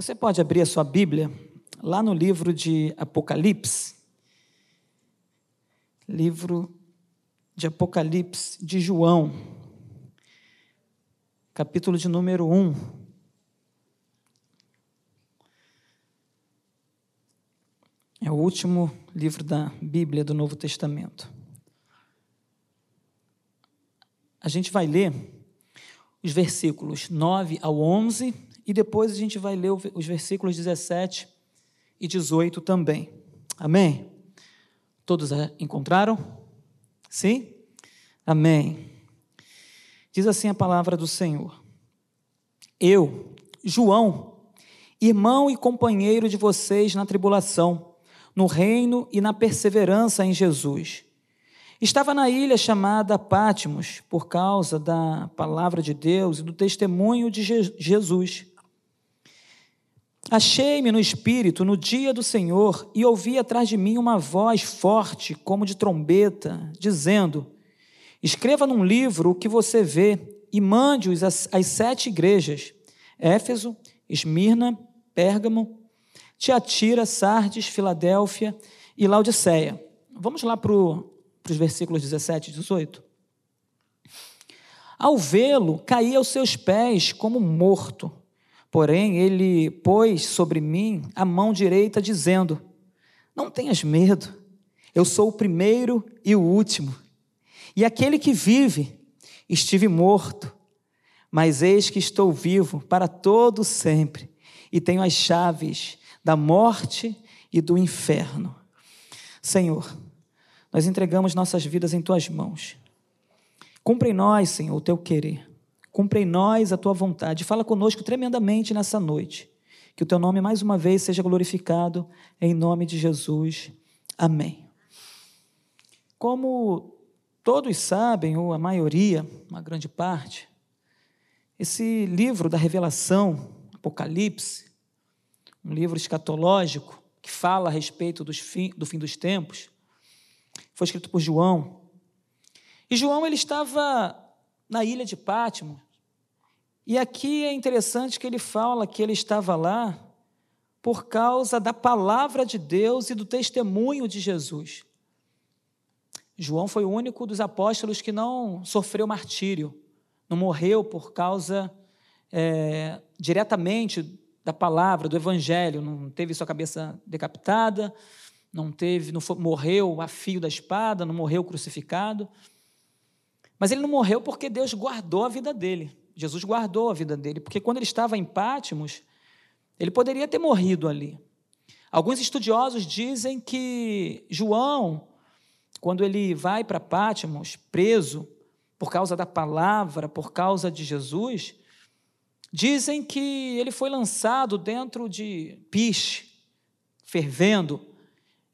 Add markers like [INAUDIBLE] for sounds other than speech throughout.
Você pode abrir a sua Bíblia lá no livro de Apocalipse. Livro de Apocalipse de João, capítulo de número 1. É o último livro da Bíblia do Novo Testamento. A gente vai ler os versículos 9 ao 11 e depois a gente vai ler os versículos 17 e 18 também. Amém? Todos encontraram? Sim? Amém. Diz assim a palavra do Senhor: Eu, João, irmão e companheiro de vocês na tribulação, no reino e na perseverança em Jesus. Estava na ilha chamada Pátimos por causa da palavra de Deus e do testemunho de Jesus. Achei-me no espírito no dia do Senhor e ouvi atrás de mim uma voz forte, como de trombeta, dizendo: Escreva num livro o que você vê e mande-os às, sete igrejas: Éfeso, Esmirna, Pérgamo, Tiatira, Sardes, Filadélfia e Laodiceia. Vamos lá para os versículos 17 e 18. Ao vê-lo, caí aos seus pés como morto. Porém, ele pôs sobre mim a mão direita, dizendo: Não tenhas medo, eu sou o primeiro e o último. E aquele que vive, estive morto, mas eis que estou vivo para todo sempre, e tenho as chaves da morte e do inferno. Senhor, nós entregamos nossas vidas em tuas mãos. Cumpre em nós, Senhor, o teu querer. Cumpre em nós a tua vontade. Fala conosco tremendamente nessa noite. Que o teu nome mais uma vez seja glorificado em nome de Jesus. Amém. Como todos sabem, ou a maioria, uma grande parte, esse livro da Revelação, Apocalipse, um livro escatológico que fala a respeito fim, do fim dos tempos, foi escrito por João. E João ele estava na ilha de Pátimo. E aqui é interessante que ele fala que ele estava lá por causa da palavra de Deus e do testemunho de Jesus. João foi o único dos apóstolos que não sofreu martírio, não morreu por causa é, diretamente da palavra, do evangelho, não teve sua cabeça decapitada, não teve, não foi, morreu a fio da espada, não morreu crucificado. Mas ele não morreu porque Deus guardou a vida dele. Jesus guardou a vida dele, porque quando ele estava em Pátimos, ele poderia ter morrido ali. Alguns estudiosos dizem que João, quando ele vai para Pátimos, preso por causa da palavra, por causa de Jesus, dizem que ele foi lançado dentro de piche, fervendo,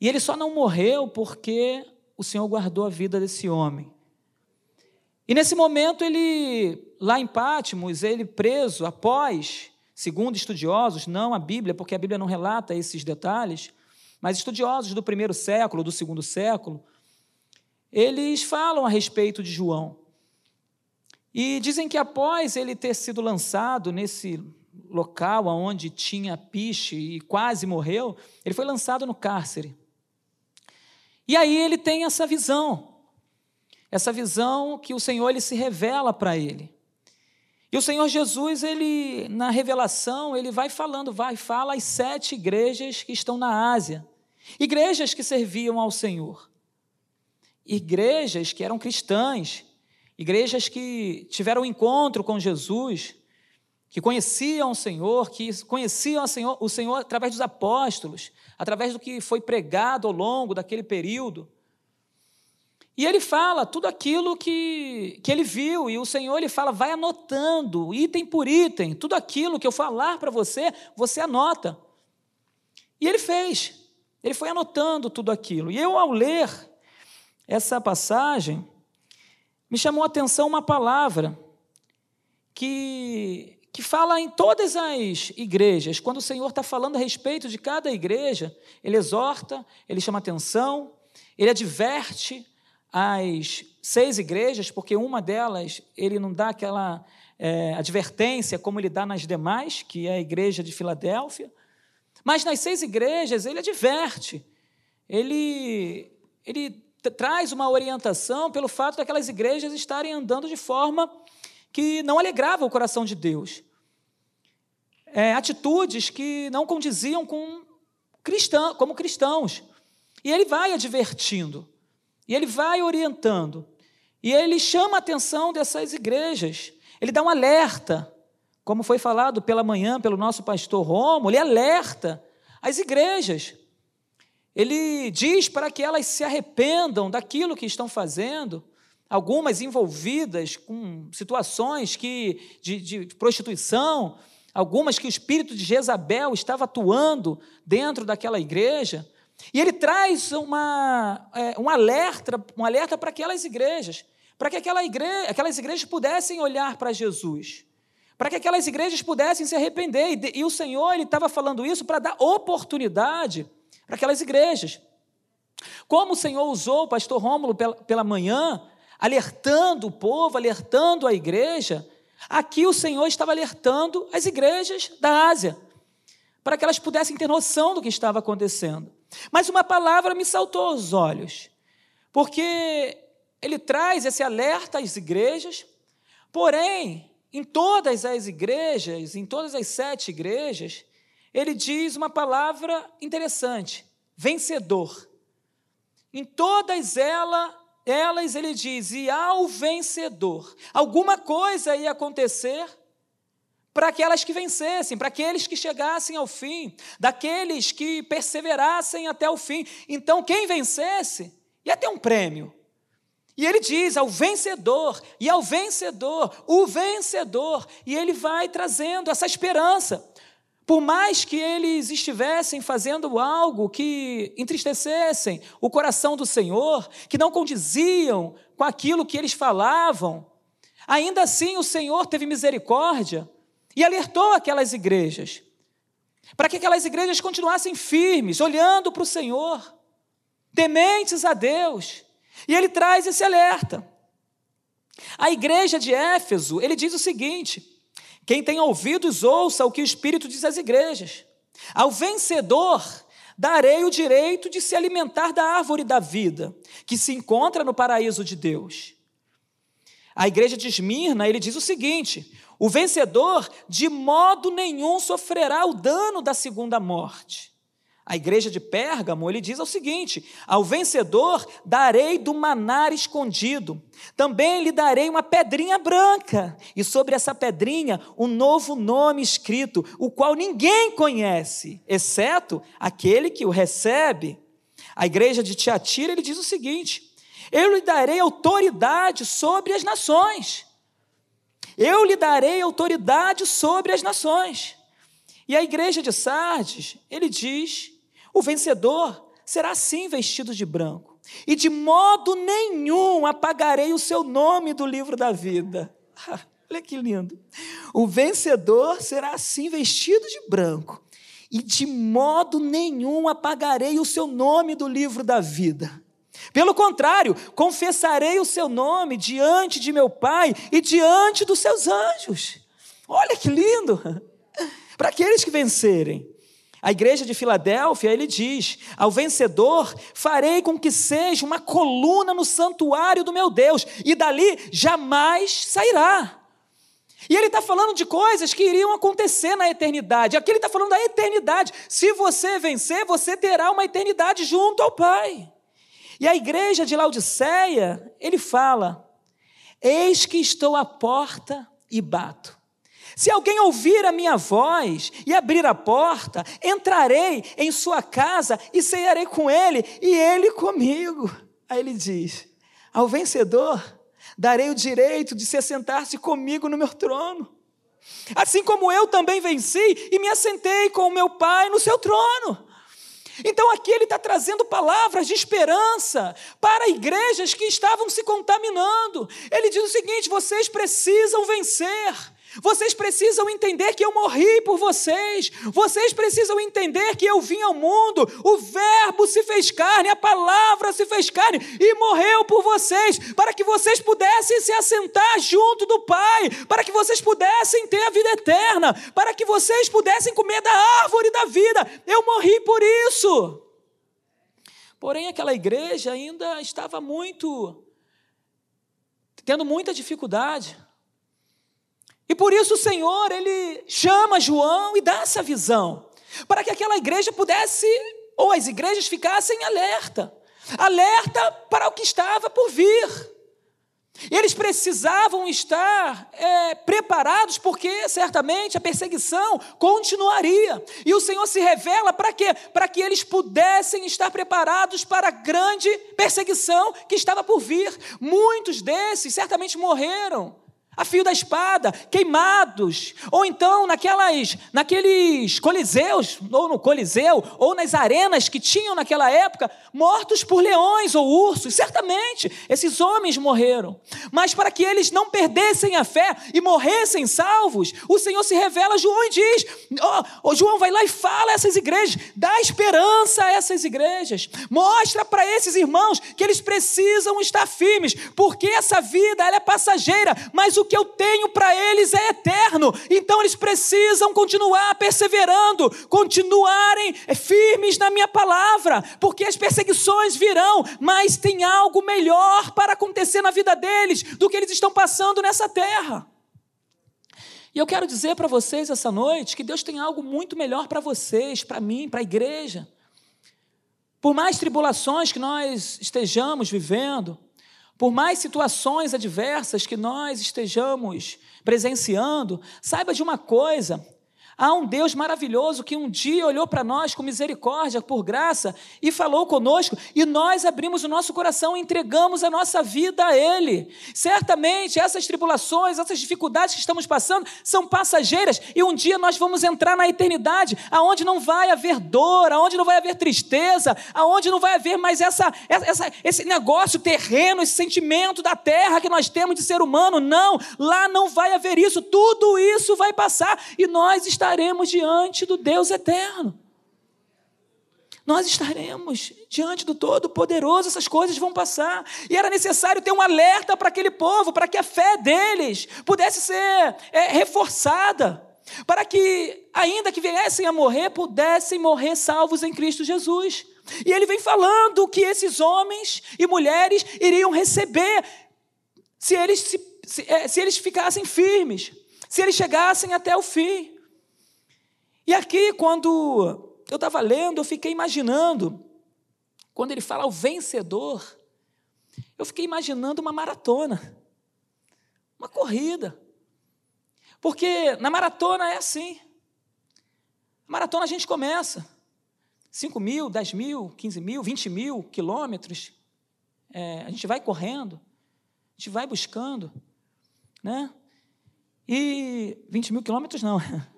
e ele só não morreu porque o Senhor guardou a vida desse homem. E nesse momento ele, lá em Pátimos, ele preso após, segundo estudiosos, não a Bíblia, porque a Bíblia não relata esses detalhes, mas estudiosos do primeiro século, do segundo século, eles falam a respeito de João. E dizem que após ele ter sido lançado nesse local onde tinha piche e quase morreu, ele foi lançado no cárcere. E aí ele tem essa visão essa visão que o Senhor ele se revela para ele. E o Senhor Jesus, ele na revelação, ele vai falando, vai fala as sete igrejas que estão na Ásia. Igrejas que serviam ao Senhor. Igrejas que eram cristãs, igrejas que tiveram encontro com Jesus, que conheciam o Senhor, que conheciam o Senhor, o Senhor através dos apóstolos, através do que foi pregado ao longo daquele período. E ele fala tudo aquilo que, que ele viu, e o Senhor ele fala, vai anotando, item por item, tudo aquilo que eu falar para você, você anota. E ele fez, ele foi anotando tudo aquilo. E eu, ao ler essa passagem, me chamou a atenção uma palavra que, que fala em todas as igrejas. Quando o Senhor está falando a respeito de cada igreja, ele exorta, ele chama atenção, ele adverte as seis igrejas, porque uma delas ele não dá aquela é, advertência como ele dá nas demais, que é a igreja de Filadélfia. Mas nas seis igrejas ele adverte, ele, ele traz uma orientação pelo fato daquelas igrejas estarem andando de forma que não alegrava o coração de Deus. É, atitudes que não condiziam com cristão, como cristãos. E ele vai advertindo, e ele vai orientando, e ele chama a atenção dessas igrejas, ele dá um alerta, como foi falado pela manhã pelo nosso pastor Romo, ele alerta as igrejas. Ele diz para que elas se arrependam daquilo que estão fazendo, algumas envolvidas com situações que, de, de prostituição, algumas que o espírito de Jezabel estava atuando dentro daquela igreja. E ele traz uma, é, um alerta, um alerta para aquelas igrejas, para que aquela igreja, aquelas igrejas pudessem olhar para Jesus, para que aquelas igrejas pudessem se arrepender. E, e o Senhor ele estava falando isso para dar oportunidade para aquelas igrejas. Como o Senhor usou o pastor Rômulo pela, pela manhã, alertando o povo, alertando a igreja, aqui o Senhor estava alertando as igrejas da Ásia, para que elas pudessem ter noção do que estava acontecendo. Mas uma palavra me saltou aos olhos, porque ele traz esse alerta às igrejas, porém, em todas as igrejas, em todas as sete igrejas, ele diz uma palavra interessante: vencedor. Em todas elas, elas ele diz, e ao vencedor. Alguma coisa ia acontecer para aquelas que vencessem, para aqueles que chegassem ao fim, daqueles que perseverassem até o fim. Então, quem vencesse ia ter um prêmio. E ele diz ao vencedor, e ao vencedor, o vencedor, e ele vai trazendo essa esperança. Por mais que eles estivessem fazendo algo que entristecessem o coração do Senhor, que não condiziam com aquilo que eles falavam, ainda assim o Senhor teve misericórdia e alertou aquelas igrejas, para que aquelas igrejas continuassem firmes, olhando para o Senhor, tementes a Deus. E ele traz esse alerta. A igreja de Éfeso, ele diz o seguinte: quem tem ouvidos, ouça o que o Espírito diz às igrejas. Ao vencedor, darei o direito de se alimentar da árvore da vida, que se encontra no paraíso de Deus. A igreja de Esmirna, ele diz o seguinte: o vencedor de modo nenhum sofrerá o dano da segunda morte. A igreja de Pérgamo, ele diz o seguinte: Ao vencedor darei do manar escondido, também lhe darei uma pedrinha branca, e sobre essa pedrinha um novo nome escrito, o qual ninguém conhece, exceto aquele que o recebe. A igreja de Tiatira, ele diz o seguinte: Eu lhe darei autoridade sobre as nações. Eu lhe darei autoridade sobre as nações. E a igreja de Sardes, ele diz o vencedor será assim vestido de branco, e de modo nenhum apagarei o seu nome do livro da vida. [LAUGHS] olha que lindo. O vencedor será assim vestido de branco, e de modo nenhum apagarei o seu nome do livro da vida. Pelo contrário, confessarei o seu nome diante de meu Pai e diante dos seus anjos. Olha que lindo! [LAUGHS] Para aqueles que vencerem, a igreja de Filadélfia, ele diz: Ao vencedor farei com que seja uma coluna no santuário do meu Deus, e dali jamais sairá. E ele está falando de coisas que iriam acontecer na eternidade. Aqui ele está falando da eternidade. Se você vencer, você terá uma eternidade junto ao Pai. E a igreja de Laodiceia, ele fala: Eis que estou à porta e bato. Se alguém ouvir a minha voz e abrir a porta, entrarei em sua casa e cearei com ele e ele comigo. Aí ele diz: Ao vencedor darei o direito de se assentar-se comigo no meu trono. Assim como eu também venci e me assentei com o meu Pai no seu trono. Então aqui ele está trazendo palavras de esperança para igrejas que estavam se contaminando. Ele diz o seguinte: vocês precisam vencer. Vocês precisam entender que eu morri por vocês. Vocês precisam entender que eu vim ao mundo. O Verbo se fez carne, a palavra se fez carne e morreu por vocês, para que vocês pudessem se assentar junto do Pai, para que vocês pudessem ter a vida eterna, para que vocês pudessem comer da árvore da vida. Eu morri por isso. Porém, aquela igreja ainda estava muito tendo muita dificuldade. E por isso o Senhor, ele chama João e dá essa visão, para que aquela igreja pudesse, ou as igrejas ficassem alerta, alerta para o que estava por vir. Eles precisavam estar é, preparados, porque certamente a perseguição continuaria. E o Senhor se revela para quê? Para que eles pudessem estar preparados para a grande perseguição que estava por vir. Muitos desses certamente morreram a fio da espada, queimados, ou então naquelas, naqueles coliseus, ou no coliseu, ou nas arenas que tinham naquela época, mortos por leões ou ursos, certamente esses homens morreram, mas para que eles não perdessem a fé e morressem salvos, o Senhor se revela a João e diz, oh, oh, João vai lá e fala a essas igrejas, dá esperança a essas igrejas, mostra para esses irmãos que eles precisam estar firmes, porque essa vida ela é passageira, mas o o que eu tenho para eles é eterno. Então eles precisam continuar perseverando, continuarem firmes na minha palavra, porque as perseguições virão, mas tem algo melhor para acontecer na vida deles do que eles estão passando nessa terra. E eu quero dizer para vocês essa noite que Deus tem algo muito melhor para vocês, para mim, para a igreja. Por mais tribulações que nós estejamos vivendo, por mais situações adversas que nós estejamos presenciando, saiba de uma coisa: Há um Deus maravilhoso que um dia olhou para nós com misericórdia, por graça, e falou conosco, e nós abrimos o nosso coração e entregamos a nossa vida a Ele. Certamente essas tribulações, essas dificuldades que estamos passando são passageiras, e um dia nós vamos entrar na eternidade, aonde não vai haver dor, aonde não vai haver tristeza, aonde não vai haver mais essa, essa, esse negócio terreno, esse sentimento da terra que nós temos de ser humano. Não, lá não vai haver isso, tudo isso vai passar, e nós estamos estaremos diante do Deus eterno. Nós estaremos diante do Todo-Poderoso, essas coisas vão passar. E era necessário ter um alerta para aquele povo, para que a fé deles pudesse ser é, reforçada, para que, ainda que viessem a morrer, pudessem morrer salvos em Cristo Jesus. E ele vem falando que esses homens e mulheres iriam receber se eles, se, se, é, se eles ficassem firmes, se eles chegassem até o fim. E aqui, quando eu estava lendo, eu fiquei imaginando, quando ele fala o vencedor, eu fiquei imaginando uma maratona, uma corrida. Porque na maratona é assim. Maratona a gente começa. 5 mil, 10 mil, 15 mil, 20 mil quilômetros. É, a gente vai correndo, a gente vai buscando. Né? E 20 mil quilômetros não, [LAUGHS]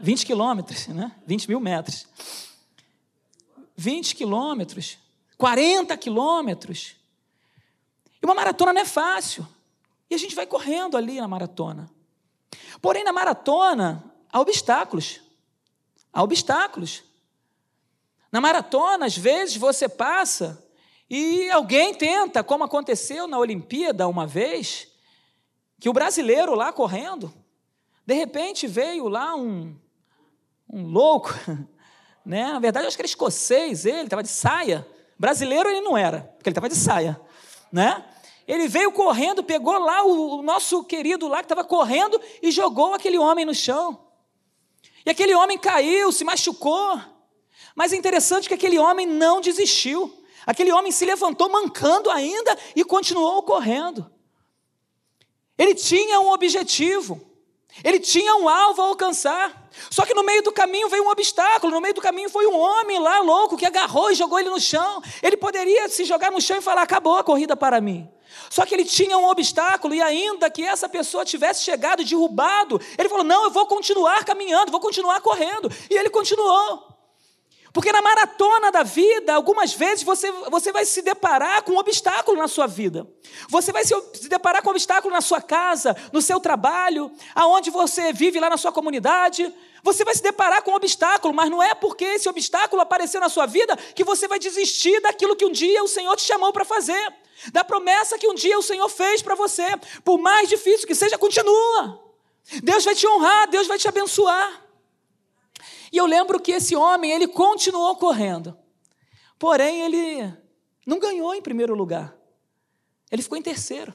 20 quilômetros, né? 20 mil metros. 20 quilômetros, 40 quilômetros. E uma maratona não é fácil. E a gente vai correndo ali na maratona. Porém, na maratona, há obstáculos. Há obstáculos. Na maratona, às vezes, você passa e alguém tenta, como aconteceu na Olimpíada uma vez, que o brasileiro lá correndo, de repente veio lá um, um louco, [LAUGHS] né? Na verdade, eu acho que era escocês, ele estava de saia. Brasileiro ele não era, porque ele estava de saia, né? Ele veio correndo, pegou lá o, o nosso querido lá que estava correndo e jogou aquele homem no chão. E aquele homem caiu, se machucou. Mas é interessante que aquele homem não desistiu. Aquele homem se levantou mancando ainda e continuou correndo. Ele tinha um objetivo. Ele tinha um alvo a alcançar. Só que no meio do caminho veio um obstáculo. No meio do caminho foi um homem lá louco que agarrou e jogou ele no chão. Ele poderia se jogar no chão e falar: acabou a corrida para mim. Só que ele tinha um obstáculo, e ainda que essa pessoa tivesse chegado derrubado, ele falou: Não, eu vou continuar caminhando, vou continuar correndo. E ele continuou. Porque na maratona da vida, algumas vezes você, você vai se deparar com um obstáculo na sua vida. Você vai se, se deparar com um obstáculo na sua casa, no seu trabalho, aonde você vive lá na sua comunidade. Você vai se deparar com um obstáculo, mas não é porque esse obstáculo apareceu na sua vida que você vai desistir daquilo que um dia o Senhor te chamou para fazer, da promessa que um dia o Senhor fez para você. Por mais difícil que seja, continua. Deus vai te honrar, Deus vai te abençoar. E eu lembro que esse homem, ele continuou correndo. Porém, ele não ganhou em primeiro lugar. Ele ficou em terceiro.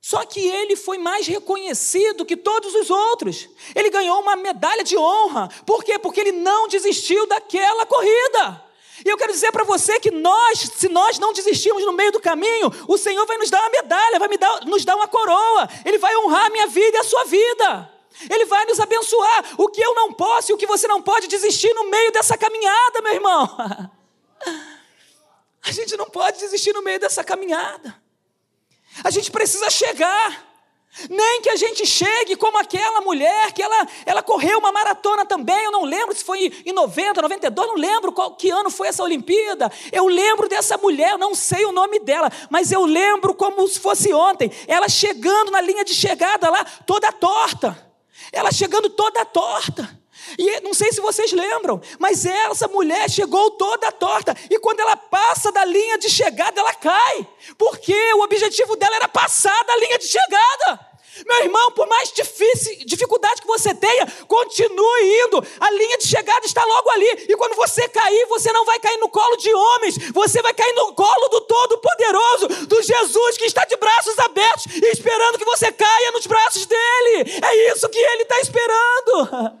Só que ele foi mais reconhecido que todos os outros. Ele ganhou uma medalha de honra. Por quê? Porque ele não desistiu daquela corrida. E eu quero dizer para você que nós, se nós não desistirmos no meio do caminho, o Senhor vai nos dar uma medalha, vai dar, nos dar uma coroa. Ele vai honrar a minha vida e a sua vida. Ele vai nos abençoar. O que eu não posso e o que você não pode desistir no meio dessa caminhada, meu irmão. [LAUGHS] A gente não pode desistir no meio dessa caminhada. A gente precisa chegar. Nem que a gente chegue como aquela mulher que ela, ela correu uma maratona também. Eu não lembro se foi em 90, 92, não lembro qual, que ano foi essa Olimpíada. Eu lembro dessa mulher, não sei o nome dela, mas eu lembro como se fosse ontem. Ela chegando na linha de chegada lá, toda torta. Ela chegando toda torta. E não sei se vocês lembram, mas essa mulher chegou toda torta. E quando ela passa da linha de chegada, ela cai. Porque o objetivo dela era passar da linha de chegada. Meu irmão, por mais difícil, dificuldade que você tenha, continue indo. A linha de chegada está logo ali. E quando você cair, você não vai cair no colo de homens, você vai cair no colo do Todo-Poderoso, do Jesus que está de braços abertos, esperando que você caia nos braços dele. É isso que ele está esperando. [LAUGHS]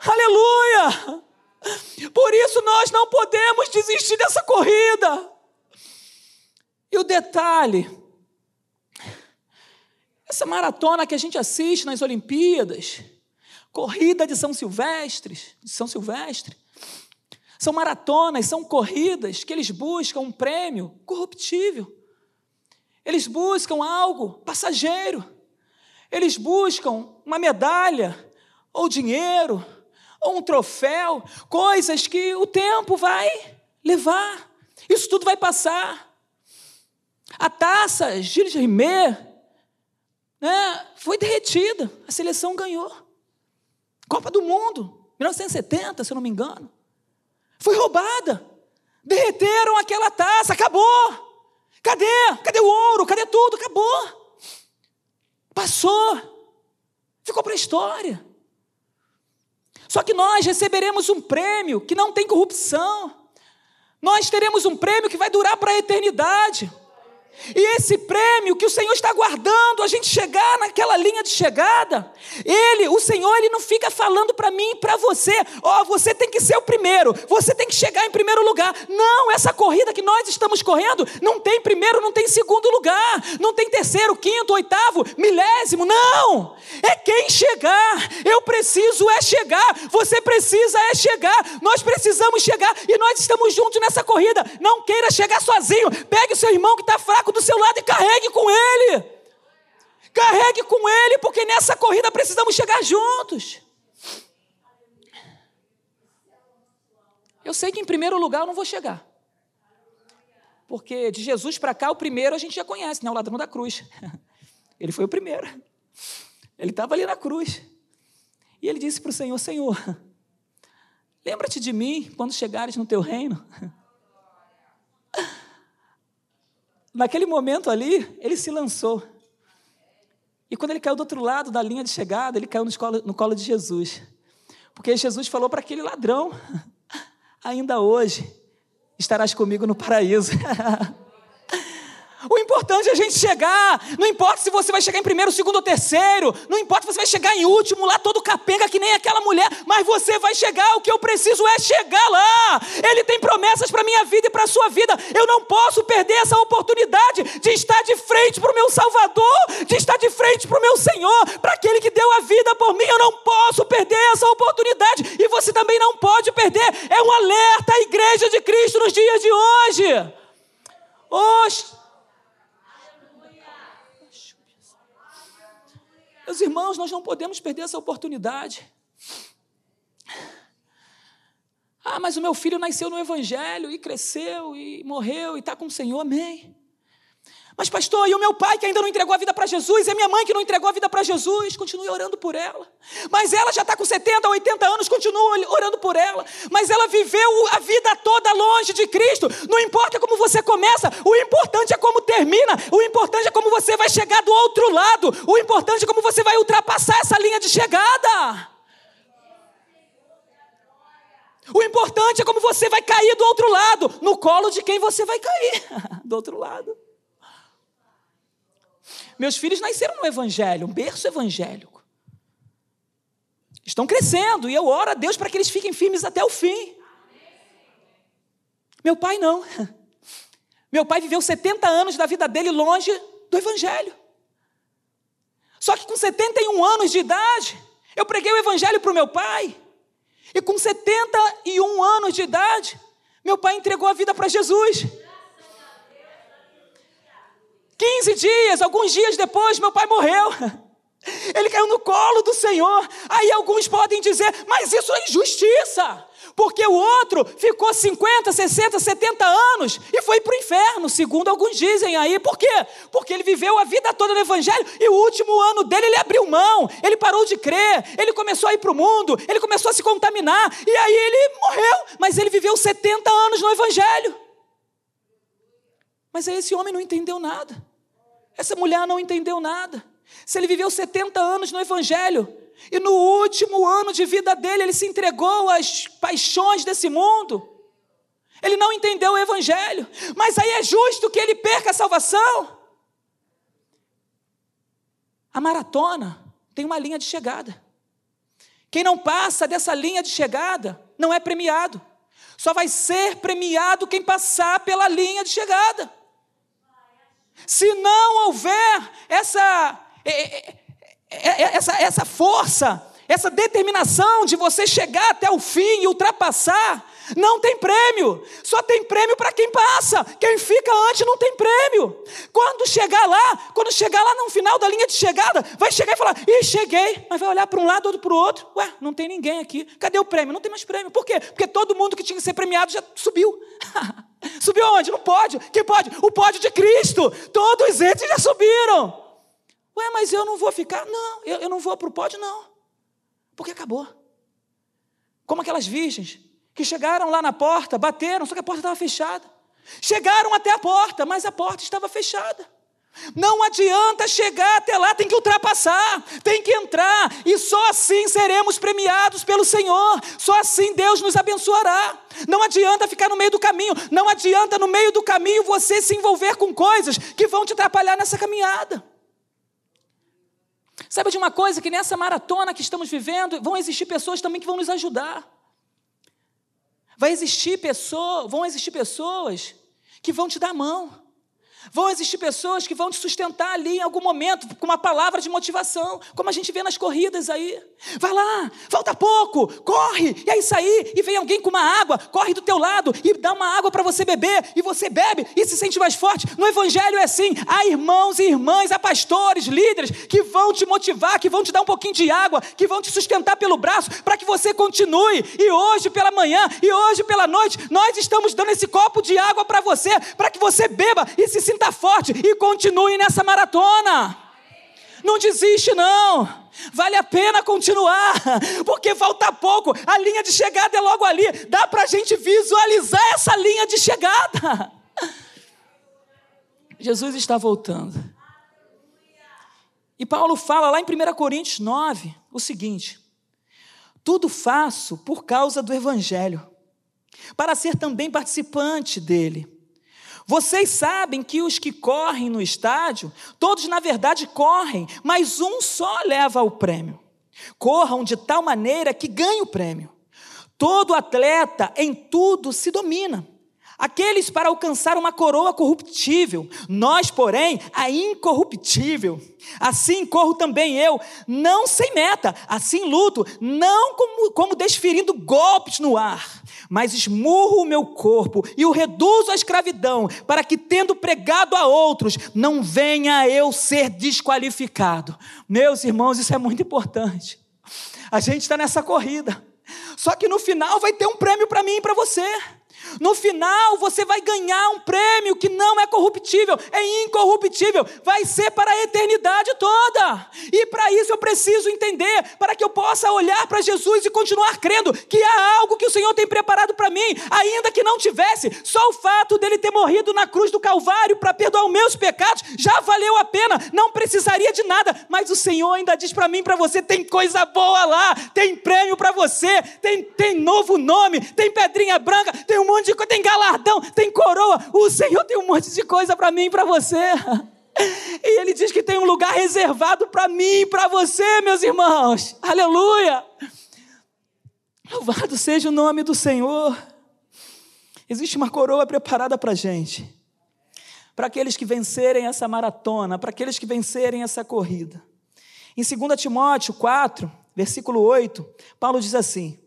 Aleluia! Por isso nós não podemos desistir dessa corrida. E o detalhe essa maratona que a gente assiste nas Olimpíadas, corrida de São Silvestre, de São Silvestre, são maratonas, são corridas que eles buscam um prêmio corruptível. Eles buscam algo passageiro. Eles buscam uma medalha, ou dinheiro, ou um troféu, coisas que o tempo vai levar. Isso tudo vai passar. A taça Gilles Rimet né, foi derretida. A seleção ganhou. Copa do Mundo, 1970, se eu não me engano. Foi roubada. Derreteram aquela taça, acabou. Cadê? Cadê o ouro? Cadê tudo? Acabou. Passou. Ficou para a história. Só que nós receberemos um prêmio que não tem corrupção. Nós teremos um prêmio que vai durar para a eternidade. E esse prêmio que o Senhor está guardando, a gente chegar naquela linha de chegada, ele, o Senhor, ele não fica falando para mim e para você, ó, oh, você tem que ser o primeiro, você tem que chegar em primeiro lugar. Não, essa corrida que nós estamos correndo não tem primeiro, não tem segundo lugar, não tem terceiro, quinto, oitavo, milésimo, não. É quem chegar. Eu preciso é chegar, você precisa é chegar. Nós precisamos chegar e nós estamos juntos nessa corrida. Não queira chegar sozinho. Pegue o seu irmão que está fraco do seu lado e carregue com ele. Carregue com ele, porque nessa corrida precisamos chegar juntos. Eu sei que em primeiro lugar eu não vou chegar. Porque de Jesus para cá, o primeiro a gente já conhece, né? O ladrão da cruz. [LAUGHS] Ele foi o primeiro. Ele estava ali na cruz. E ele disse para o Senhor: Senhor, lembra-te de mim quando chegares no teu reino. [LAUGHS] Naquele momento ali, ele se lançou. E quando ele caiu do outro lado da linha de chegada, ele caiu no colo, no colo de Jesus. Porque Jesus falou para aquele ladrão: [LAUGHS] ainda hoje estarás comigo no paraíso. [LAUGHS] O importante é a gente chegar. Não importa se você vai chegar em primeiro, segundo ou terceiro. Não importa se você vai chegar em último, lá todo capenga que nem aquela mulher. Mas você vai chegar. O que eu preciso é chegar lá. Ele tem promessas para minha vida e para a sua vida. Eu não posso perder essa oportunidade de estar de frente para o meu Salvador, de estar de frente para o meu Senhor, para aquele que deu a vida por mim. Eu não posso perder essa oportunidade. E você também não pode perder. É um alerta à igreja de Cristo nos dias de hoje. Oxe. Meus irmãos, nós não podemos perder essa oportunidade. mas o meu filho nasceu no Evangelho e cresceu e morreu e está com o Senhor, amém. Mas, pastor, e o meu pai que ainda não entregou a vida para Jesus, e a minha mãe que não entregou a vida para Jesus, continue orando por ela. Mas ela já está com 70, 80 anos, continue orando por ela. Mas ela viveu a vida toda longe de Cristo. Não importa como você começa, o importante é como termina, o importante é como você vai chegar do outro lado, o importante é como você vai ultrapassar essa linha de chegada. O importante é como você vai cair do outro lado, no colo de quem você vai cair, [LAUGHS] do outro lado. Meus filhos nasceram no Evangelho, um berço evangélico. Estão crescendo e eu oro a Deus para que eles fiquem firmes até o fim. Meu pai não. [LAUGHS] Meu pai viveu 70 anos da vida dele longe do Evangelho. Só que com 71 anos de idade, eu preguei o Evangelho para o meu pai. E com 71 anos de idade, meu pai entregou a vida para Jesus. 15 dias, alguns dias depois, meu pai morreu. [LAUGHS] Ele caiu no colo do Senhor. Aí alguns podem dizer, mas isso é injustiça. Porque o outro ficou 50, 60, 70 anos e foi para o inferno, segundo alguns dizem aí. Por quê? Porque ele viveu a vida toda no Evangelho e o último ano dele ele abriu mão, ele parou de crer, ele começou a ir para o mundo, ele começou a se contaminar e aí ele morreu. Mas ele viveu 70 anos no Evangelho. Mas aí esse homem não entendeu nada. Essa mulher não entendeu nada. Se ele viveu 70 anos no Evangelho, e no último ano de vida dele, ele se entregou às paixões desse mundo, ele não entendeu o Evangelho, mas aí é justo que ele perca a salvação. A maratona tem uma linha de chegada. Quem não passa dessa linha de chegada não é premiado. Só vai ser premiado quem passar pela linha de chegada. Se não houver essa, essa, essa força, essa determinação de você chegar até o fim e ultrapassar, não tem prêmio. Só tem prêmio para quem passa. Quem fica antes não tem prêmio. Quando chegar lá, quando chegar lá no final da linha de chegada, vai chegar e falar: Ih, cheguei. Mas vai olhar para um lado, outro para o outro. Ué, não tem ninguém aqui. Cadê o prêmio? Não tem mais prêmio. Por quê? Porque todo mundo que tinha que ser premiado já subiu. [LAUGHS] subiu aonde? No pódio. Que pódio? O pódio de Cristo. Todos eles já subiram. Ué, mas eu não vou ficar? Não, eu, eu não vou para o pódio, não. Porque acabou. Como aquelas virgens que chegaram lá na porta, bateram, só que a porta estava fechada. Chegaram até a porta, mas a porta estava fechada. Não adianta chegar até lá, tem que ultrapassar, tem que entrar, e só assim seremos premiados pelo Senhor, só assim Deus nos abençoará. Não adianta ficar no meio do caminho, não adianta no meio do caminho você se envolver com coisas que vão te atrapalhar nessa caminhada. Sabe de uma coisa que nessa maratona que estamos vivendo, vão existir pessoas também que vão nos ajudar. Vai existir pessoa, vão existir pessoas que vão te dar a mão. Vão existir pessoas que vão te sustentar ali em algum momento com uma palavra de motivação, como a gente vê nas corridas aí. Vai lá, falta pouco, corre, e aí sair, e vem alguém com uma água, corre do teu lado e dá uma água para você beber, e você bebe e se sente mais forte. No Evangelho é assim: há irmãos e irmãs, há pastores, líderes que vão te motivar, que vão te dar um pouquinho de água, que vão te sustentar pelo braço para que você continue. E hoje pela manhã, e hoje pela noite, nós estamos dando esse copo de água para você, para que você beba e se sinta forte e continue nessa maratona. Não desiste, não. Vale a pena continuar, [LAUGHS] porque falta pouco. A linha de chegada é logo ali. Dá para a gente visualizar essa linha de chegada. [LAUGHS] Jesus está voltando. E Paulo fala lá em 1 Coríntios 9 o seguinte: Tudo faço por causa do Evangelho, para ser também participante dele. Vocês sabem que os que correm no estádio, todos na verdade correm, mas um só leva o prêmio. Corram de tal maneira que ganhe o prêmio. Todo atleta em tudo se domina. Aqueles para alcançar uma coroa corruptível, nós, porém, a incorruptível. Assim corro também eu, não sem meta, assim luto, não como, como desferindo golpes no ar mas esmurro o meu corpo e o reduzo à escravidão, para que, tendo pregado a outros, não venha eu ser desqualificado. Meus irmãos, isso é muito importante. A gente está nessa corrida. Só que no final vai ter um prêmio para mim e para você. No final, você vai ganhar um prêmio que não é corruptível, é incorruptível, vai ser para a eternidade toda. E para isso eu preciso entender, para que eu possa olhar para Jesus e continuar crendo que há algo que o Senhor tem preparado para mim, ainda que não tivesse, só o fato dele ter morrido na cruz do Calvário para perdoar os meus pecados já valeu a pena, não precisaria de nada, mas o Senhor ainda diz para mim, para você, tem coisa boa lá, tem prêmio para você, tem, tem novo nome, tem pedrinha branca, tem um monte tem galardão, tem coroa. O Senhor tem um monte de coisa para mim e para você. [LAUGHS] E Ele diz que tem um lugar reservado para mim e para você, meus irmãos. Aleluia! Louvado seja o nome do Senhor. Existe uma coroa preparada para a gente, para aqueles que vencerem essa maratona, para aqueles que vencerem essa corrida. Em 2 Timóteo 4, versículo 8, Paulo diz assim: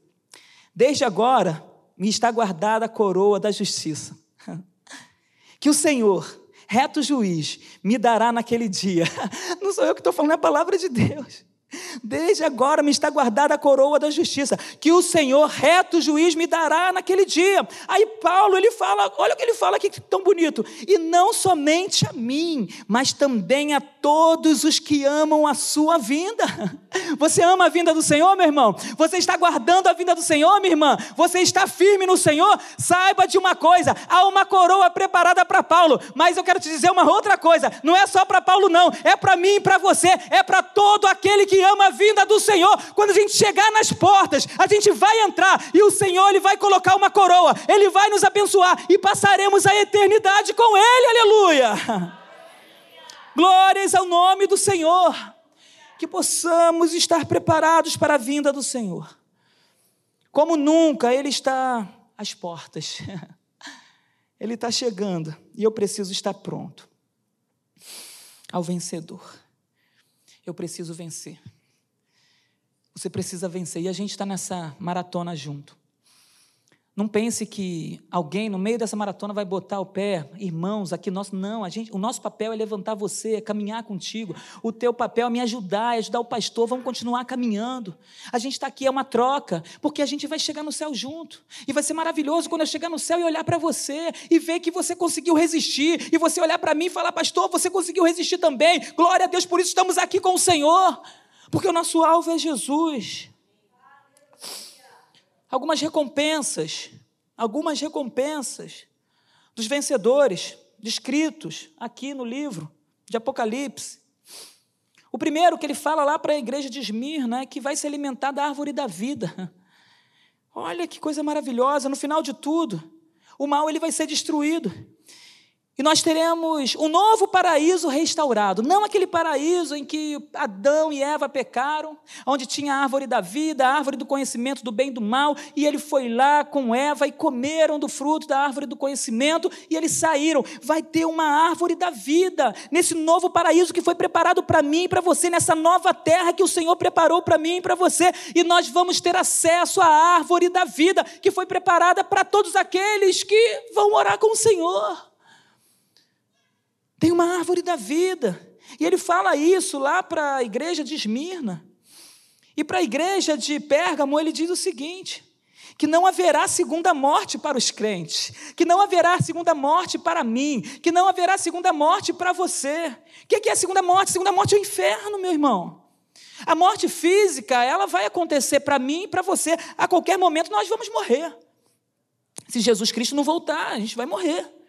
Desde agora me está guardada a coroa da justiça, [LAUGHS] que o Senhor, reto juiz, me dará naquele dia. [LAUGHS] Não sou eu que estou falando, é a palavra de Deus. Desde agora me está guardada a coroa da justiça, que o Senhor, reto juiz, me dará naquele dia. Aí Paulo, ele fala, olha o que ele fala aqui tão bonito. E não somente a mim, mas também a todos os que amam a sua vinda. [LAUGHS] Você ama a vinda do Senhor, meu irmão? Você está guardando a vinda do Senhor, minha irmã? Você está firme no Senhor? Saiba de uma coisa: há uma coroa preparada para Paulo, mas eu quero te dizer uma outra coisa: não é só para Paulo, não, é para mim e para você, é para todo aquele que ama a vinda do Senhor. Quando a gente chegar nas portas, a gente vai entrar e o Senhor ele vai colocar uma coroa, ele vai nos abençoar e passaremos a eternidade com ele. Aleluia! [LAUGHS] Glórias ao nome do Senhor. Que possamos estar preparados para a vinda do Senhor. Como nunca, Ele está às portas. [LAUGHS] Ele está chegando e eu preciso estar pronto. Ao vencedor. Eu preciso vencer. Você precisa vencer. E a gente está nessa maratona junto. Não pense que alguém no meio dessa maratona vai botar o pé, irmãos, aqui nós não, a gente, o nosso papel é levantar você, é caminhar contigo. O teu papel é me ajudar, é ajudar o pastor, vamos continuar caminhando. A gente está aqui é uma troca, porque a gente vai chegar no céu junto. E vai ser maravilhoso quando eu chegar no céu e olhar para você e ver que você conseguiu resistir e você olhar para mim e falar: "Pastor, você conseguiu resistir também". Glória a Deus, por isso estamos aqui com o Senhor. Porque o nosso alvo é Jesus. Algumas recompensas, algumas recompensas dos vencedores descritos aqui no livro de Apocalipse. O primeiro que ele fala lá para a igreja de Esmirna é que vai se alimentar da árvore da vida. Olha que coisa maravilhosa, no final de tudo, o mal ele vai ser destruído. E nós teremos um novo paraíso restaurado, não aquele paraíso em que Adão e Eva pecaram, onde tinha a árvore da vida, a árvore do conhecimento do bem e do mal, e ele foi lá com Eva e comeram do fruto da árvore do conhecimento e eles saíram. Vai ter uma árvore da vida nesse novo paraíso que foi preparado para mim e para você, nessa nova terra que o Senhor preparou para mim e para você, e nós vamos ter acesso à árvore da vida que foi preparada para todos aqueles que vão morar com o Senhor. Tem uma árvore da vida. E ele fala isso lá para a igreja de Esmirna. E para a igreja de Pérgamo, ele diz o seguinte: que não haverá segunda morte para os crentes, que não haverá segunda morte para mim, que não haverá segunda morte para você. O que é a segunda morte? A segunda morte é o inferno, meu irmão. A morte física, ela vai acontecer para mim e para você. A qualquer momento nós vamos morrer. Se Jesus Cristo não voltar, a gente vai morrer.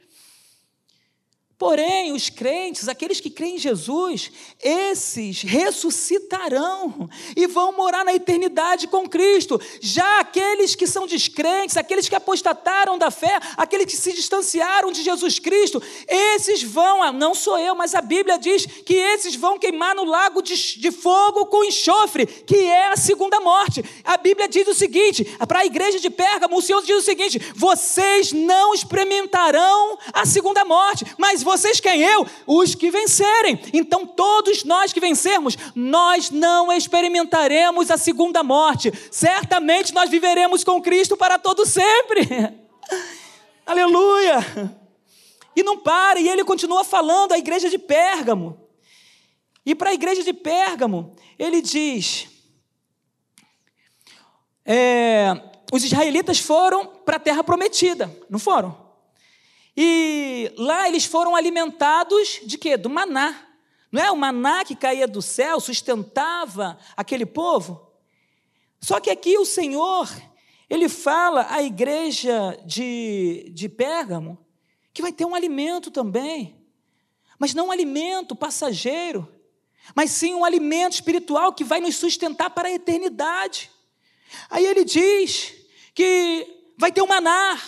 Porém, os crentes, aqueles que creem em Jesus, esses ressuscitarão e vão morar na eternidade com Cristo. Já aqueles que são descrentes, aqueles que apostataram da fé, aqueles que se distanciaram de Jesus Cristo, esses vão, ah, não sou eu, mas a Bíblia diz que esses vão queimar no lago de, de fogo com enxofre, que é a segunda morte. A Bíblia diz o seguinte: para a igreja de Pérgamo, o Senhor diz o seguinte: vocês não experimentarão a segunda morte, mas vocês quem? Eu? Os que vencerem. Então, todos nós que vencermos, nós não experimentaremos a segunda morte. Certamente nós viveremos com Cristo para todo sempre. [LAUGHS] Aleluia! E não para, e ele continua falando à igreja de Pérgamo. E para a igreja de Pérgamo, ele diz: é, os israelitas foram para a terra prometida, não foram? E lá eles foram alimentados de quê? Do maná. Não é o maná que caía do céu, sustentava aquele povo? Só que aqui o Senhor, ele fala à igreja de, de Pérgamo que vai ter um alimento também, mas não um alimento passageiro, mas sim um alimento espiritual que vai nos sustentar para a eternidade. Aí ele diz que vai ter um maná,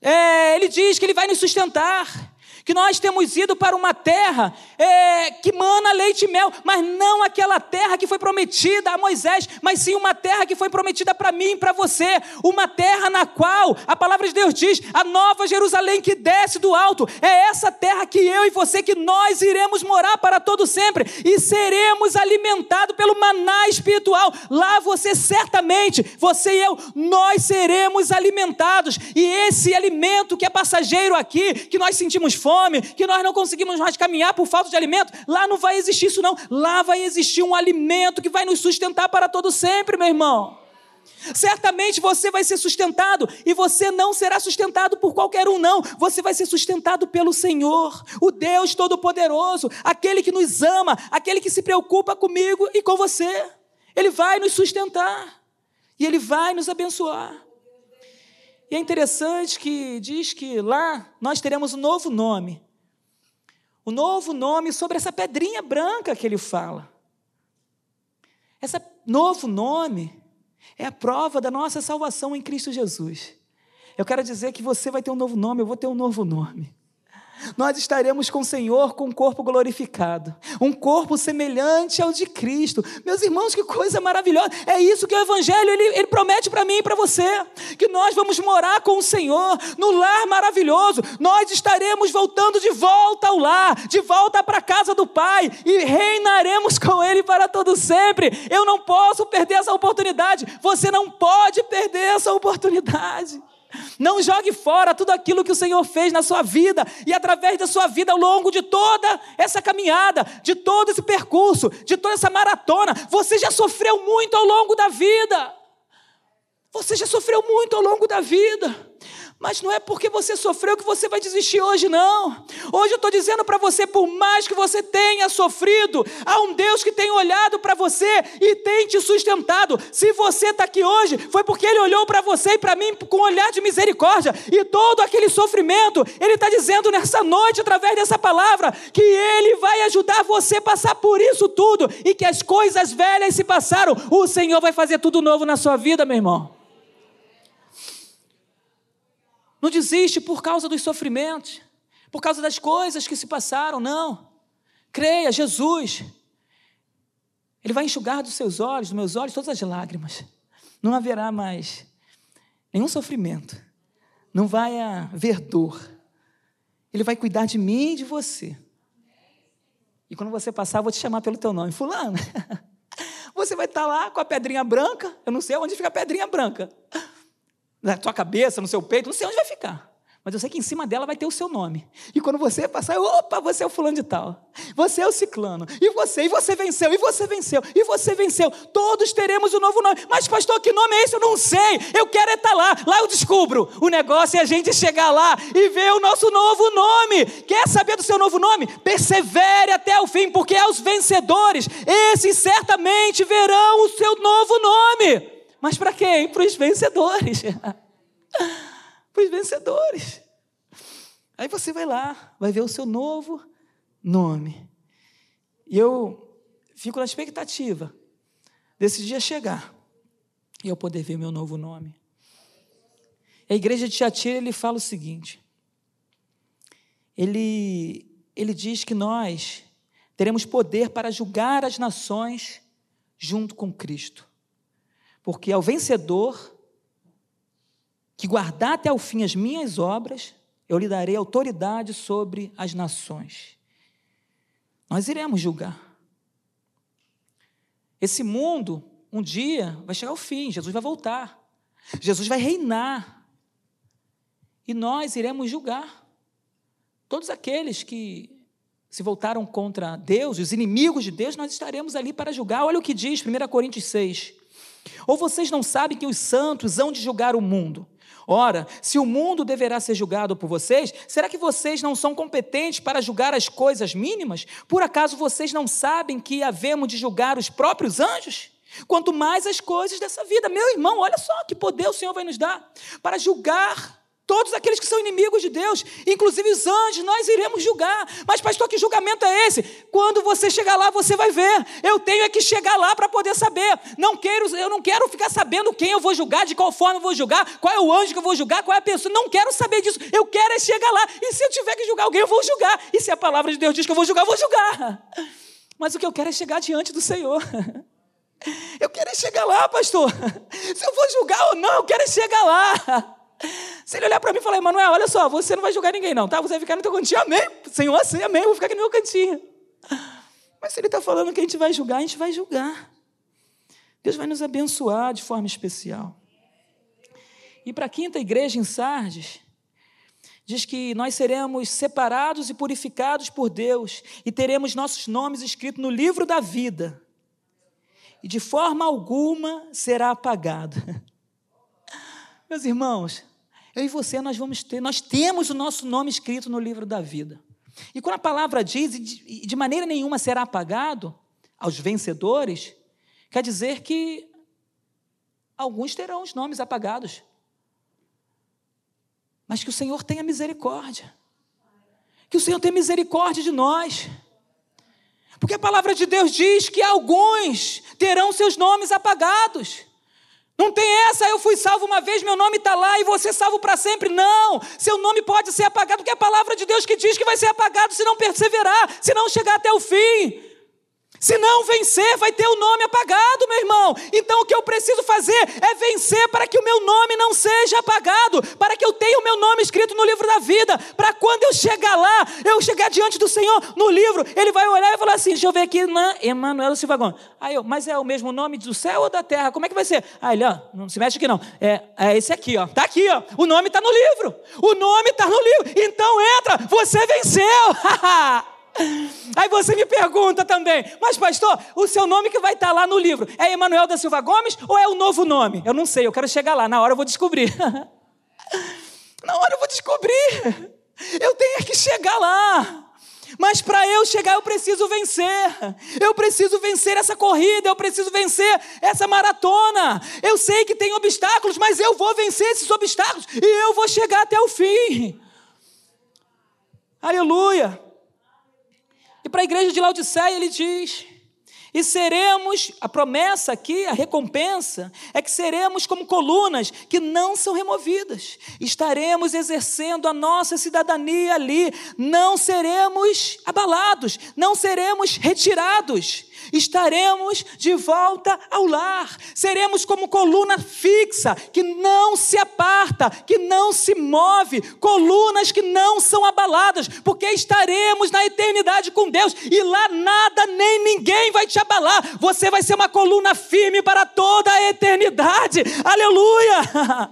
é, ele diz que ele vai nos sustentar, que nós temos ido para uma terra é, que mana leite e mel, mas não aquela terra que foi prometida a Moisés, mas sim uma terra que foi prometida para mim e para você, uma terra na qual a palavra de Deus diz: a nova Jerusalém que desce do alto, é essa terra que eu e você, que nós iremos morar para todo sempre e seremos alimentados pelo maná espiritual. Lá você certamente, você e eu, nós seremos alimentados, e esse alimento que é passageiro aqui, que nós sentimos fome, fome, que nós não conseguimos mais caminhar por falta de alimento, lá não vai existir isso, não. Lá vai existir um alimento que vai nos sustentar para todo sempre, meu irmão. Certamente você vai ser sustentado e você não será sustentado por qualquer um, não. Você vai ser sustentado pelo Senhor, o Deus Todo-Poderoso, aquele que nos ama, aquele que se preocupa comigo e com você. Ele vai nos sustentar e ele vai nos abençoar. E é interessante que diz que lá nós teremos um novo nome. O um novo nome sobre essa pedrinha branca que ele fala. Esse novo nome é a prova da nossa salvação em Cristo Jesus. Eu quero dizer que você vai ter um novo nome, eu vou ter um novo nome nós estaremos com o Senhor com um corpo glorificado, um corpo semelhante ao de Cristo. Meus irmãos, que coisa maravilhosa! É isso que o Evangelho ele, ele promete para mim e para você: que nós vamos morar com o Senhor no lar maravilhoso. Nós estaremos voltando de volta ao lar, de volta para a casa do Pai e reinaremos com Ele para todo sempre. Eu não posso perder essa oportunidade. Você não pode perder essa oportunidade. Não jogue fora tudo aquilo que o Senhor fez na sua vida e através da sua vida ao longo de toda essa caminhada, de todo esse percurso, de toda essa maratona. Você já sofreu muito ao longo da vida. Você já sofreu muito ao longo da vida. Mas não é porque você sofreu que você vai desistir hoje, não. Hoje eu estou dizendo para você, por mais que você tenha sofrido, há um Deus que tem olhado para você e tem te sustentado. Se você está aqui hoje, foi porque Ele olhou para você e para mim com um olhar de misericórdia. E todo aquele sofrimento, Ele está dizendo nessa noite, através dessa palavra, que Ele vai ajudar você a passar por isso tudo e que as coisas velhas se passaram. O Senhor vai fazer tudo novo na sua vida, meu irmão. Não desiste por causa dos sofrimentos, por causa das coisas que se passaram, não. Creia, Jesus. Ele vai enxugar dos seus olhos, dos meus olhos, todas as lágrimas. Não haverá mais nenhum sofrimento. Não vai haver dor. Ele vai cuidar de mim e de você. E quando você passar, eu vou te chamar pelo teu nome. Fulano, [LAUGHS] você vai estar lá com a pedrinha branca. Eu não sei onde fica a pedrinha branca na tua cabeça, no seu peito, não sei onde vai ficar. Mas eu sei que em cima dela vai ter o seu nome. E quando você passar, opa, você é o fulano de tal. Você é o ciclano. E você, e você venceu, e você venceu, e você venceu. Todos teremos um novo nome. Mas, pastor, que nome é esse? Eu não sei. Eu quero estar lá. Lá eu descubro. O negócio é a gente chegar lá e ver o nosso novo nome. Quer saber do seu novo nome? Persevere até o fim, porque aos vencedores, esses certamente verão o seu novo nome. Mas para quem? Para os vencedores. [LAUGHS] para os vencedores. Aí você vai lá, vai ver o seu novo nome. E eu fico na expectativa desse dia chegar e eu poder ver meu novo nome. A igreja de Tiatira, ele fala o seguinte: ele, ele diz que nós teremos poder para julgar as nações junto com Cristo. Porque ao vencedor que guardar até o fim as minhas obras, eu lhe darei autoridade sobre as nações. Nós iremos julgar. Esse mundo, um dia, vai chegar ao fim, Jesus vai voltar. Jesus vai reinar. E nós iremos julgar todos aqueles que se voltaram contra Deus, os inimigos de Deus, nós estaremos ali para julgar. Olha o que diz 1 Coríntios 6. Ou vocês não sabem que os santos hão de julgar o mundo? Ora, se o mundo deverá ser julgado por vocês, será que vocês não são competentes para julgar as coisas mínimas? Por acaso vocês não sabem que havemos de julgar os próprios anjos? Quanto mais as coisas dessa vida. Meu irmão, olha só que poder o Senhor vai nos dar para julgar todos aqueles que são inimigos de Deus, inclusive os anjos, nós iremos julgar. Mas, pastor, que julgamento é esse? Quando você chegar lá, você vai ver. Eu tenho é que chegar lá para poder saber. Não quero, eu não quero ficar sabendo quem eu vou julgar, de qual forma eu vou julgar, qual é o anjo que eu vou julgar, qual é a pessoa. Não quero saber disso. Eu quero é chegar lá. E se eu tiver que julgar alguém, eu vou julgar. E se a palavra de Deus diz que eu vou julgar, eu vou julgar. [LAUGHS] Mas o que eu quero é chegar diante do Senhor. [LAUGHS] Eu quero é chegar lá, pastor. [LAUGHS] Se eu vou julgar ou não, eu quero é chegar lá. Se ele olhar para mim e falar, Emanuel, olha só, você não vai julgar ninguém, não, tá? Você vai ficar no teu cantinho, amém. Senhor, assim, amém, eu vou ficar aqui no meu cantinho. Mas se ele está falando que a gente vai julgar, a gente vai julgar. Deus vai nos abençoar de forma especial. E para a quinta igreja em Sardes, diz que nós seremos separados e purificados por Deus e teremos nossos nomes escritos no livro da vida. E de forma alguma será apagado. [LAUGHS] Meus irmãos, eu e você nós vamos ter, nós temos o nosso nome escrito no livro da vida. E quando a palavra diz, e de maneira nenhuma será apagado aos vencedores, quer dizer que alguns terão os nomes apagados. Mas que o Senhor tenha misericórdia. Que o Senhor tenha misericórdia de nós. Porque a palavra de Deus diz que alguns terão seus nomes apagados. Não tem essa, eu fui salvo uma vez, meu nome está lá e você salvo para sempre. Não, seu nome pode ser apagado, porque é a palavra de Deus que diz que vai ser apagado se não perseverar, se não chegar até o fim. Se não vencer, vai ter o nome apagado, meu irmão. Então o que eu preciso fazer é vencer para que o meu nome não seja apagado, para que eu tenha o meu nome escrito no livro da vida, para quando eu chegar lá, eu chegar diante do Senhor no livro, ele vai olhar e falar assim: deixa eu ver aqui, Emanuel Silva Gomes. Aí eu, mas é o mesmo nome do céu ou da terra? Como é que vai ser? Aí ele, ó, não se mexe aqui não. É, é esse aqui, ó. Tá aqui, ó. O nome está no livro. O nome está no livro. Então entra, você venceu. [LAUGHS] Aí você me pergunta também, mas pastor, o seu nome que vai estar lá no livro é Emanuel da Silva Gomes ou é o novo nome? Eu não sei, eu quero chegar lá, na hora eu vou descobrir. [LAUGHS] na hora eu vou descobrir. Eu tenho que chegar lá. Mas para eu chegar, eu preciso vencer. Eu preciso vencer essa corrida, eu preciso vencer essa maratona. Eu sei que tem obstáculos, mas eu vou vencer esses obstáculos e eu vou chegar até o fim. Aleluia. E para a igreja de Laodiceia ele diz: e seremos, a promessa aqui, a recompensa, é que seremos como colunas que não são removidas. Estaremos exercendo a nossa cidadania ali, não seremos abalados, não seremos retirados estaremos de volta ao lar. Seremos como coluna fixa, que não se aparta, que não se move, colunas que não são abaladas, porque estaremos na eternidade com Deus e lá nada nem ninguém vai te abalar. Você vai ser uma coluna firme para toda a eternidade. Aleluia!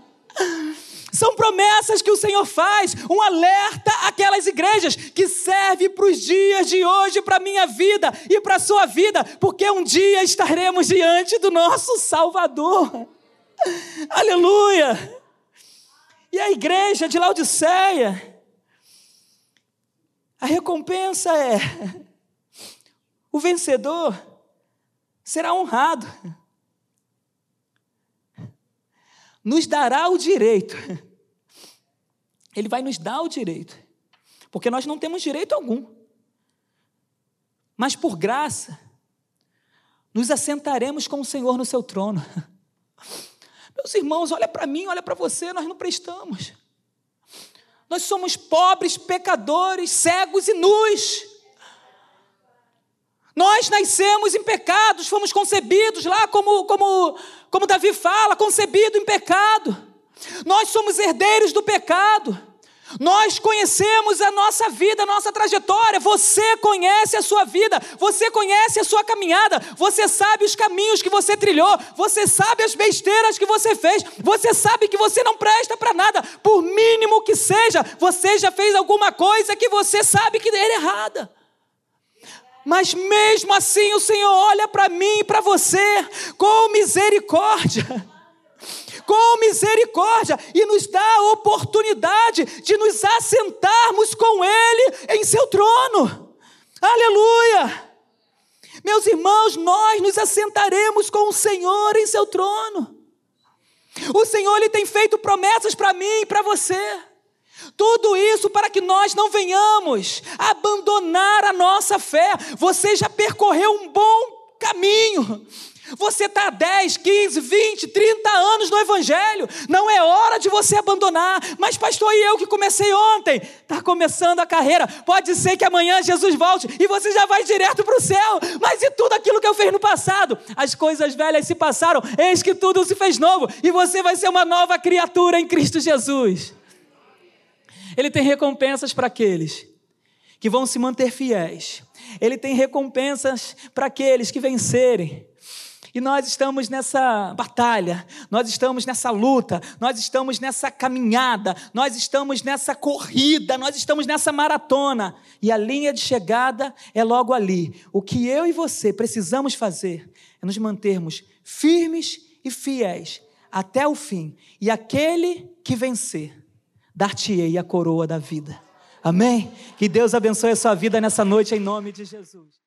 [LAUGHS] São promessas que o Senhor faz, um alerta àquelas igrejas que serve para os dias de hoje, para a minha vida e para a sua vida, porque um dia estaremos diante do nosso Salvador. [LAUGHS] Aleluia! E a igreja de Laodiceia, a recompensa é: o vencedor será honrado, nos dará o direito ele vai nos dar o direito, porque nós não temos direito algum. Mas por graça, nos assentaremos com o Senhor no seu trono. [LAUGHS] Meus irmãos, olha para mim, olha para você, nós não prestamos. Nós somos pobres, pecadores, cegos e nus. Nós nascemos em pecados, fomos concebidos lá, como, como, como Davi fala, concebido em pecado. Nós somos herdeiros do pecado. Nós conhecemos a nossa vida, a nossa trajetória. Você conhece a sua vida, você conhece a sua caminhada, você sabe os caminhos que você trilhou, você sabe as besteiras que você fez, você sabe que você não presta para nada, por mínimo que seja, você já fez alguma coisa que você sabe que era errada. Mas mesmo assim o Senhor olha para mim e para você com misericórdia. Com misericórdia e nos dá a oportunidade de nos assentarmos com Ele em seu trono. Aleluia! Meus irmãos, nós nos assentaremos com o Senhor em seu trono. O Senhor ele tem feito promessas para mim e para você. Tudo isso para que nós não venhamos abandonar a nossa fé. Você já percorreu um bom caminho. Você está 10, 15, 20, 30 anos no Evangelho. Não é hora de você abandonar. Mas, pastor, e eu que comecei ontem? Está começando a carreira. Pode ser que amanhã Jesus volte e você já vai direto para o céu. Mas e tudo aquilo que eu fiz no passado? As coisas velhas se passaram, eis que tudo se fez novo. E você vai ser uma nova criatura em Cristo Jesus. Ele tem recompensas para aqueles que vão se manter fiéis. Ele tem recompensas para aqueles que vencerem. E nós estamos nessa batalha, nós estamos nessa luta, nós estamos nessa caminhada, nós estamos nessa corrida, nós estamos nessa maratona. E a linha de chegada é logo ali. O que eu e você precisamos fazer é nos mantermos firmes e fiéis até o fim. E aquele que vencer dar-te-ei a coroa da vida. Amém? Que Deus abençoe a sua vida nessa noite em nome de Jesus.